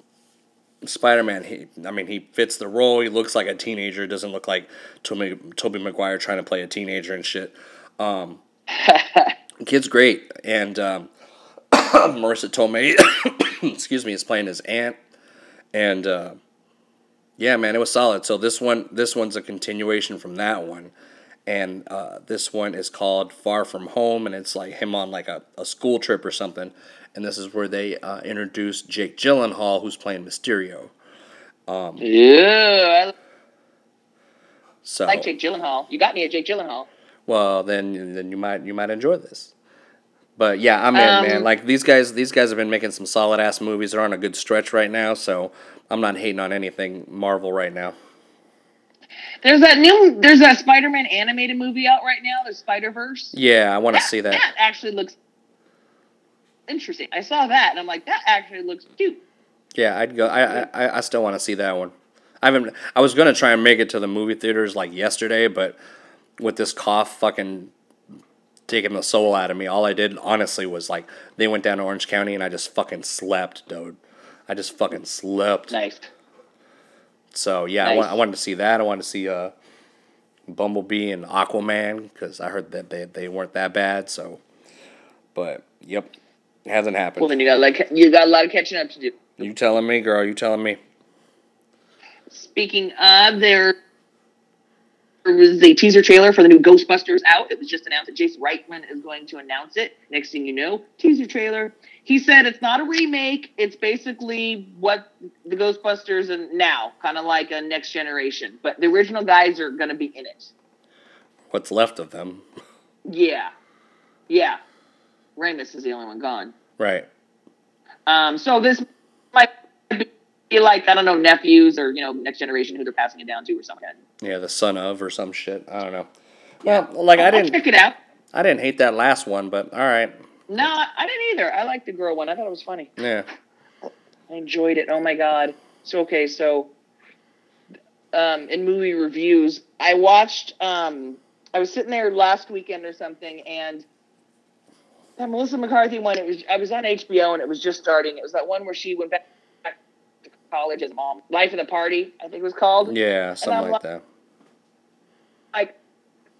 Spider-Man, he, I mean, he fits the role. He looks like a teenager. Doesn't look like Toby, Tobey Maguire trying to play a teenager and shit. Um, kid's great, and um, Marisa Tomei, excuse me, is playing his aunt, and uh, Yeah, man, it was solid. So this one, this one's a continuation from that one, and uh, this one is called Far From Home, and it's like him on like a, a school trip or something, and this is where they uh, introduced Jake Gyllenhaal, who's playing Mysterio. Yeah, So, I like Jake Gyllenhaal. You got me at Jake Gyllenhaal. well, then then you might you might enjoy this. But yeah, I'm in, Um, man. Like these guys, these guys have been making some solid ass movies. They're on a good stretch right now, so I'm not hating on anything Marvel right now. There's that new. There's that Spider-Man animated movie out right now. There's Spider Verse. Yeah, I want to see that. That actually looks interesting. I saw that and I'm like, that actually looks cute. Yeah, I'd go. I I, I still want to see that one. I haven't. I was gonna try and make it to the movie theaters like yesterday, but with this cough fucking taking the soul out of me, all I did honestly was like they went down to Orange County and I just fucking slept, dude. I just fucking slept. Nice. So yeah, I, Nice. want, I wanted to see that. I wanted to see uh, Bumblebee and Aquaman because I heard that they they weren't that bad. So, but yep, it hasn't happened. Well, then you got like you got a lot of catching up to do. you telling me, girl? You telling me? Speaking of, there was a teaser trailer for the new Ghostbusters out. It was just announced that Jason Reitman is going to announce it. Next thing you know, teaser trailer. He said it's not a remake. It's basically what the Ghostbusters and now, kind of like a next generation. But the original guys are going to be in it. What's left of them? Yeah, yeah. Ramis is the only one gone. Right. Um, so this be like I don't know nephews or you know next generation who they're passing it down to or something. Yeah, the son of or some shit. I don't know. Well, like I I'll didn't, check it out. I didn't hate that last one, but all right. No, I didn't either. I liked the girl one. I thought it was funny. Yeah. I enjoyed it. Oh my god. So okay, so um, in movie reviews, I watched. Um, I was sitting there last weekend or something, and that Melissa McCarthy one. It was I was on HBO, and it was just starting. It was that one where she went back college as mom. Life of the Party, I think it was called. Yeah, something like like- that. like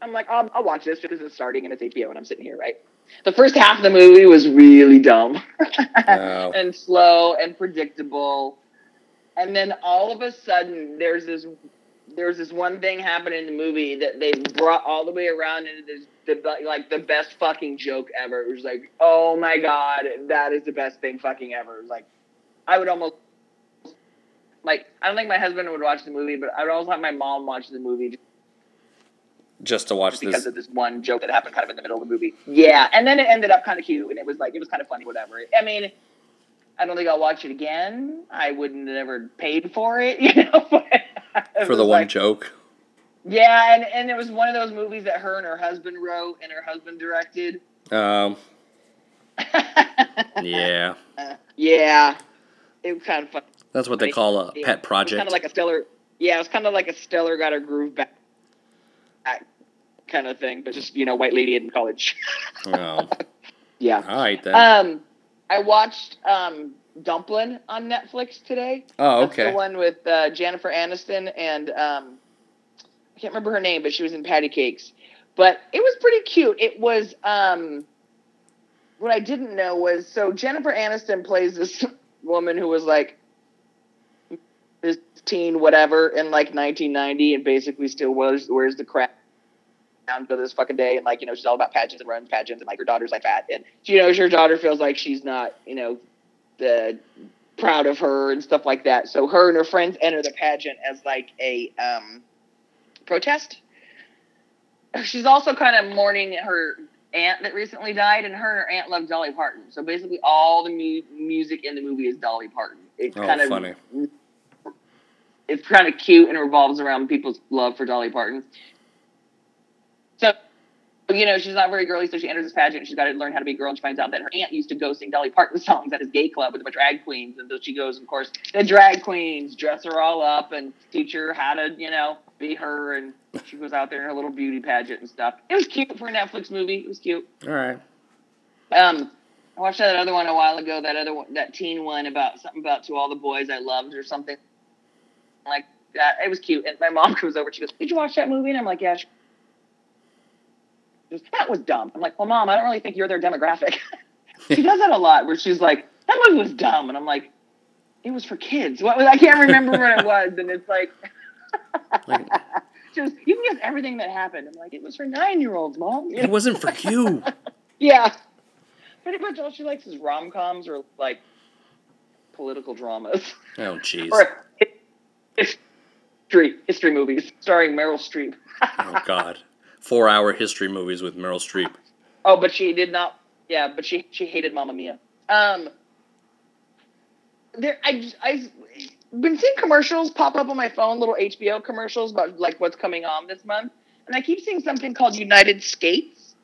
I'm like, I'll, I'll watch this because it's starting and it's HBO and I'm sitting here, right? The first half of the movie was really dumb and slow and predictable, and then all of a sudden there's this there's this one thing happening in the movie that they brought all the way around into this the like the best fucking joke ever. It was like, oh my god, that is the best thing fucking ever. It was like, I would almost like I don't think my husband would watch the movie, but I would also have my mom watch the movie Just to watch because this. of this one joke that happened kind of in the middle of the movie. Yeah, and then it ended up kind of cute, and it was like it was kind of funny, whatever. I mean, I don't think I'll watch it again. I wouldn't have ever paid for it, you know. For the one like- joke. Yeah, and and it was one of those movies that her and her husband wrote and her husband directed. Um, yeah. yeah, it was kind of fun. That's what they call a Yeah, pet project. kind of like a stellar. Yeah, it's kind of like a stellar got her groove back, back kind of thing, but just you know, white lady in college. oh, yeah. all right then. Um, I watched um Dumplin' on Netflix today. oh, That's okay. the one with uh, Jennifer Aniston and um, I can't remember her name, but she was in Patti Cake$. But it was pretty cute. It was um, what I didn't know was so Jennifer Aniston plays this woman who was like this teen whatever in like 1990 and basically still wears wears the crap down to this fucking day and like you know she's all about pageants and runs pageants and like her daughter's like fat and you know her daughter feels like she's not you know the proud of her and stuff like that. So her and her friends enter the pageant as like a um, protest. She's also kind of mourning her aunt that recently died, and her and her aunt love Dolly Parton. So basically, all the mu- music in the movie is Dolly Parton. It's Oh, kind of funny. It's kind of cute and revolves around people's love for Dolly Parton. So, you know, she's not very girly, so she enters this pageant. And she's got to learn how to be a girl, and she finds out that her aunt used to go sing Dolly Parton songs at his gay club with a bunch of drag queens. And so she goes, of course, the drag queens dress her all up and teach her how to, you know, be her. And she goes out there in her little beauty pageant and stuff. It was cute for a Netflix movie. It was cute. All right. Um, I watched that other one a while ago. That other one, that teen one about something about to all the boys I loved or something like that. It was cute. And my mom comes over. She goes, "Did you watch that movie?" And I'm like, "Yeah." She goes, that was dumb. I'm like, "Well, mom, I don't really think you're their demographic." she does that a lot, where she's like, "That movie was dumb," and I'm like, it was for kids. What was I can't remember what it was, and it's like Like, just you can guess everything that happened. I'm like, it was for nine year olds, mom. You it know? wasn't for you. Yeah. Pretty much all she likes is rom coms or like political dramas Oh jeez. or history history movies starring Meryl Streep. Oh god. Four hour history movies with Meryl Streep. Oh, but she did not. Yeah, but she she hated Mamma Mia. Um, there I I've been seeing commercials pop up on my phone, little HBO commercials about like what's coming on this month, and I keep seeing something called United Skates.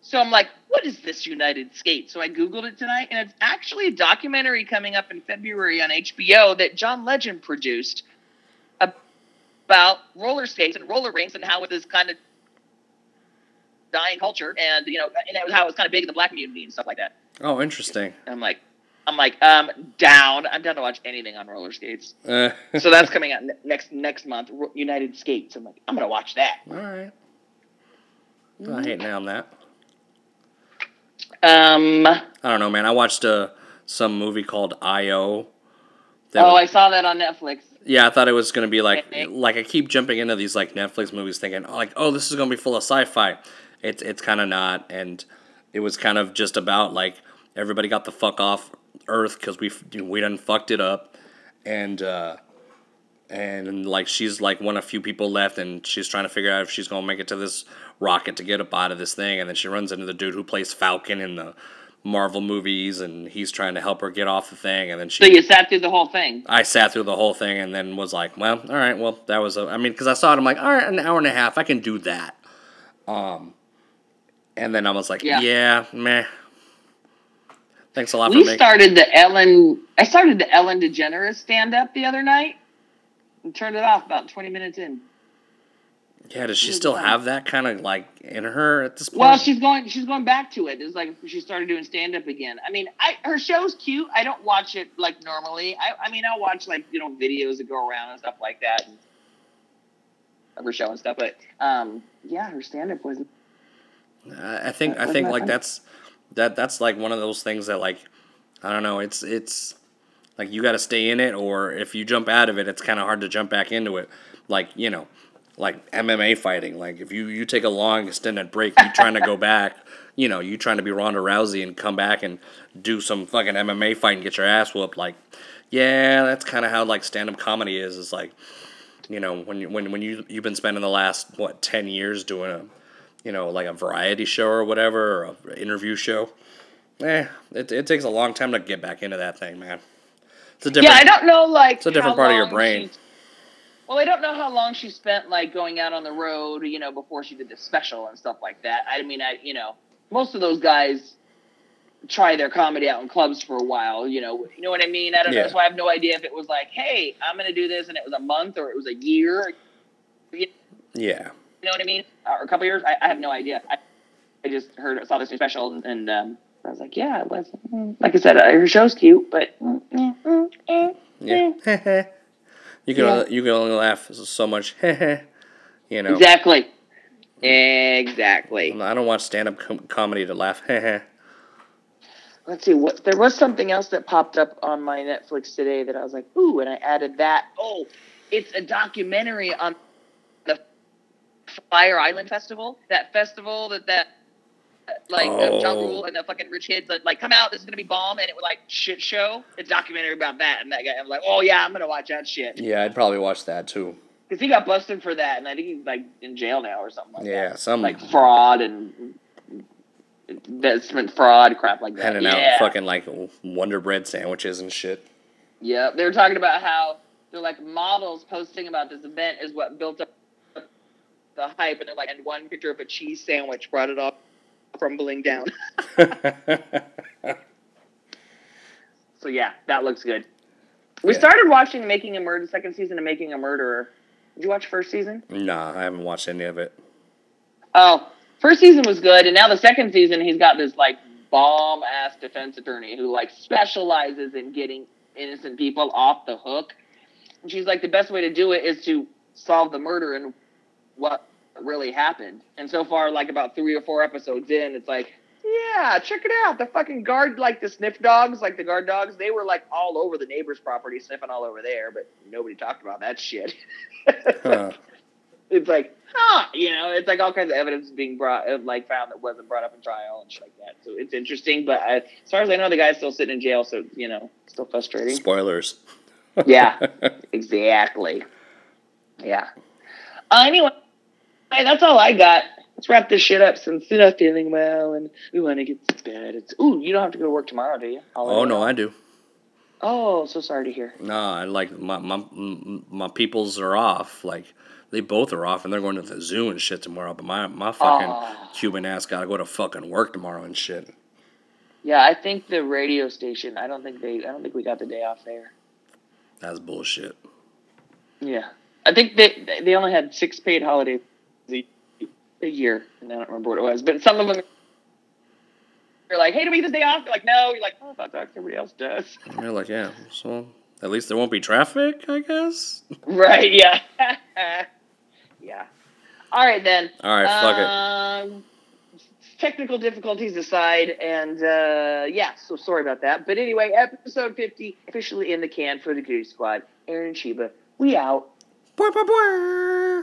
So I'm like, what is this United Skates? So I googled it tonight, and it's actually a documentary coming up in February on HBO that John Legend produced about roller skates and roller rinks and how it is kind of dying culture, and you know, and that was how it was kind of big in the black community and stuff like that. Oh, interesting. I'm like, I'm like, um, down. I'm down to watch anything on roller skates. Uh, So that's coming out next next month. United Skates. I'm like, I'm gonna watch that. all right. I hate now on that. Um, I don't know, man. I watched uh, some movie called I.O. oh, was- I saw that on Netflix. Yeah, I thought it was gonna be like like I keep jumping into these like Netflix movies thinking oh, like oh this is gonna be full of sci-fi. It's it's kind of not, and it was kind of just about like everybody got the fuck off Earth because we we done fucked it up, and uh, and like she's like one of few people left, and she's trying to figure out if she's gonna make it to this rocket to get up out of this thing, and then she runs into the dude who plays Falcon in the Marvel movies, and he's trying to help her get off the thing, and then she So you sat through the whole thing. I sat through the whole thing and then was like, well, all right, well, that was a. I mean, because I saw it, I'm like, all right, an hour and a half, I can do that. Um, and then I was like, Yeah. yeah, meh. Thanks a lot We making. started the Ellen. I started the Ellen DeGeneres stand up the other night, and turned it off about 20 minutes in. Yeah, does she still have that kind of like in her at this point? Well, she's going. She's going back to it. It's like she started doing stand up again. I mean, I her show's cute. I don't watch it like normally. I, I mean, I'll watch like you know videos that go around and stuff like that, and of her show and stuff. But um, yeah, her stand up was. I think I Wasn't think like funny? that's that that's like one of those things that like I don't know. It's it's like you got to stay in it, or if you jump out of it, it's kind of hard to jump back into it. Like you know, like MMA fighting. Like if you you take a long extended break, you trying to go back. You know, you trying to be Ronda Rousey and come back and do some fucking MMA fight and get your ass whooped. Like, yeah, that's kind of how like stand up comedy is. Is like, you know, when you when when you you've been spending the last what ten years doing a you know, like a variety show or whatever, or an interview show. Eh, it, it takes a long time to get back into that thing, man. It's a different. Yeah, I don't know. Like It's a different part of your brain. Well, I don't know how long she spent like going out on the road, you know, before she did the special and stuff like that. I mean, I you know, most of those guys try their comedy out in clubs for a while. You know, you know what I mean. I don't Yeah. know, so I have no idea if it was like, hey, I'm going to do this, and it was a month or it was a year. You Yeah, You know what I mean? Or a couple years. I, I have no idea. I, I just heard saw this new special, and, and um, I was like, yeah, it was. mm. Like I said, uh, her show's cute, but. mm, mm, mm, yeah. you can Yeah. only, you can only laugh so much. you know, Exactly. Exactly. I don't watch stand up com- comedy to laugh. Let's see what there was something else that popped up on my Netflix today that I was like, ooh, and I added that. Oh, it's a documentary on the Fyre Island Festival. That festival that that like Ja Oh. Rule and the fucking rich kids that like come out. This is gonna be bomb, and it was like shit show. It's a documentary about that, and that guy. I'm like, oh yeah, I'm gonna watch that shit yeah, I'd probably watch that too. because he got busted for that, and I think he's like in jail now or something like that. Yeah, some like fraud and investment fraud crap like that. handing yeah. out fucking like Wonder Bread sandwiches and shit. Yeah, they were talking about how they're like models posting about this event is what built up the hype, and they're like, and one picture of a cheese sandwich brought it all crumbling down. so yeah, that looks good. We Yeah. started watching Making a Murder, second season of Making a Murderer. Did you watch first season? nah, I haven't watched any of it. Oh, first season was good, and now the second season, he's got this like bomb ass defense attorney who like specializes in getting innocent people off the hook. And she's like, the best way to do it is to solve the murder and what really happened. And so far, like about three or four episodes in, it's like, Yeah, check it out. The fucking guard, like the sniff dogs, like the guard dogs, they were like all over the neighbor's property, sniffing all over there, but nobody talked about that shit. Huh. it's like, huh, you know, it's like all kinds of evidence being brought, uh, like found that wasn't brought up in trial and shit like that. So it's interesting, but I, as far as I know, the guy's still sitting in jail, so you know, still frustrating. Spoilers. Yeah. Exactly. Yeah. Uh, anyway, hey, that's all I got. Let's wrap this shit up since you're not feeling well and we want to get to bed. It's ooh, you don't have to go to work tomorrow, do you? oh no, I do. Oh, so sorry to hear. No, I like my my my peoples are off. Like they both are off, and they're going to the zoo and shit tomorrow. But my my fucking Oh. Cuban ass gotta go to fucking work tomorrow and shit. Yeah, I think the radio station. I don't think they. I don't think we got the day off there. That's bullshit. Yeah, I think they they only had six paid holidays a- a year, and I don't remember what it was. But some of them. You're like, hey, do we get the day off? They're like, no. You're like, oh, that everybody else does. And they're like, yeah, so at least there won't be traffic, I guess. Right, yeah. yeah. All right, then. All right, fuck it. um, Technical difficulties aside, and uh, yeah, so sorry about that. But anyway, episode 50 officially in the can for the Goody Squad. Erin and Cheeba, we out. Bwah, bwah, bwah.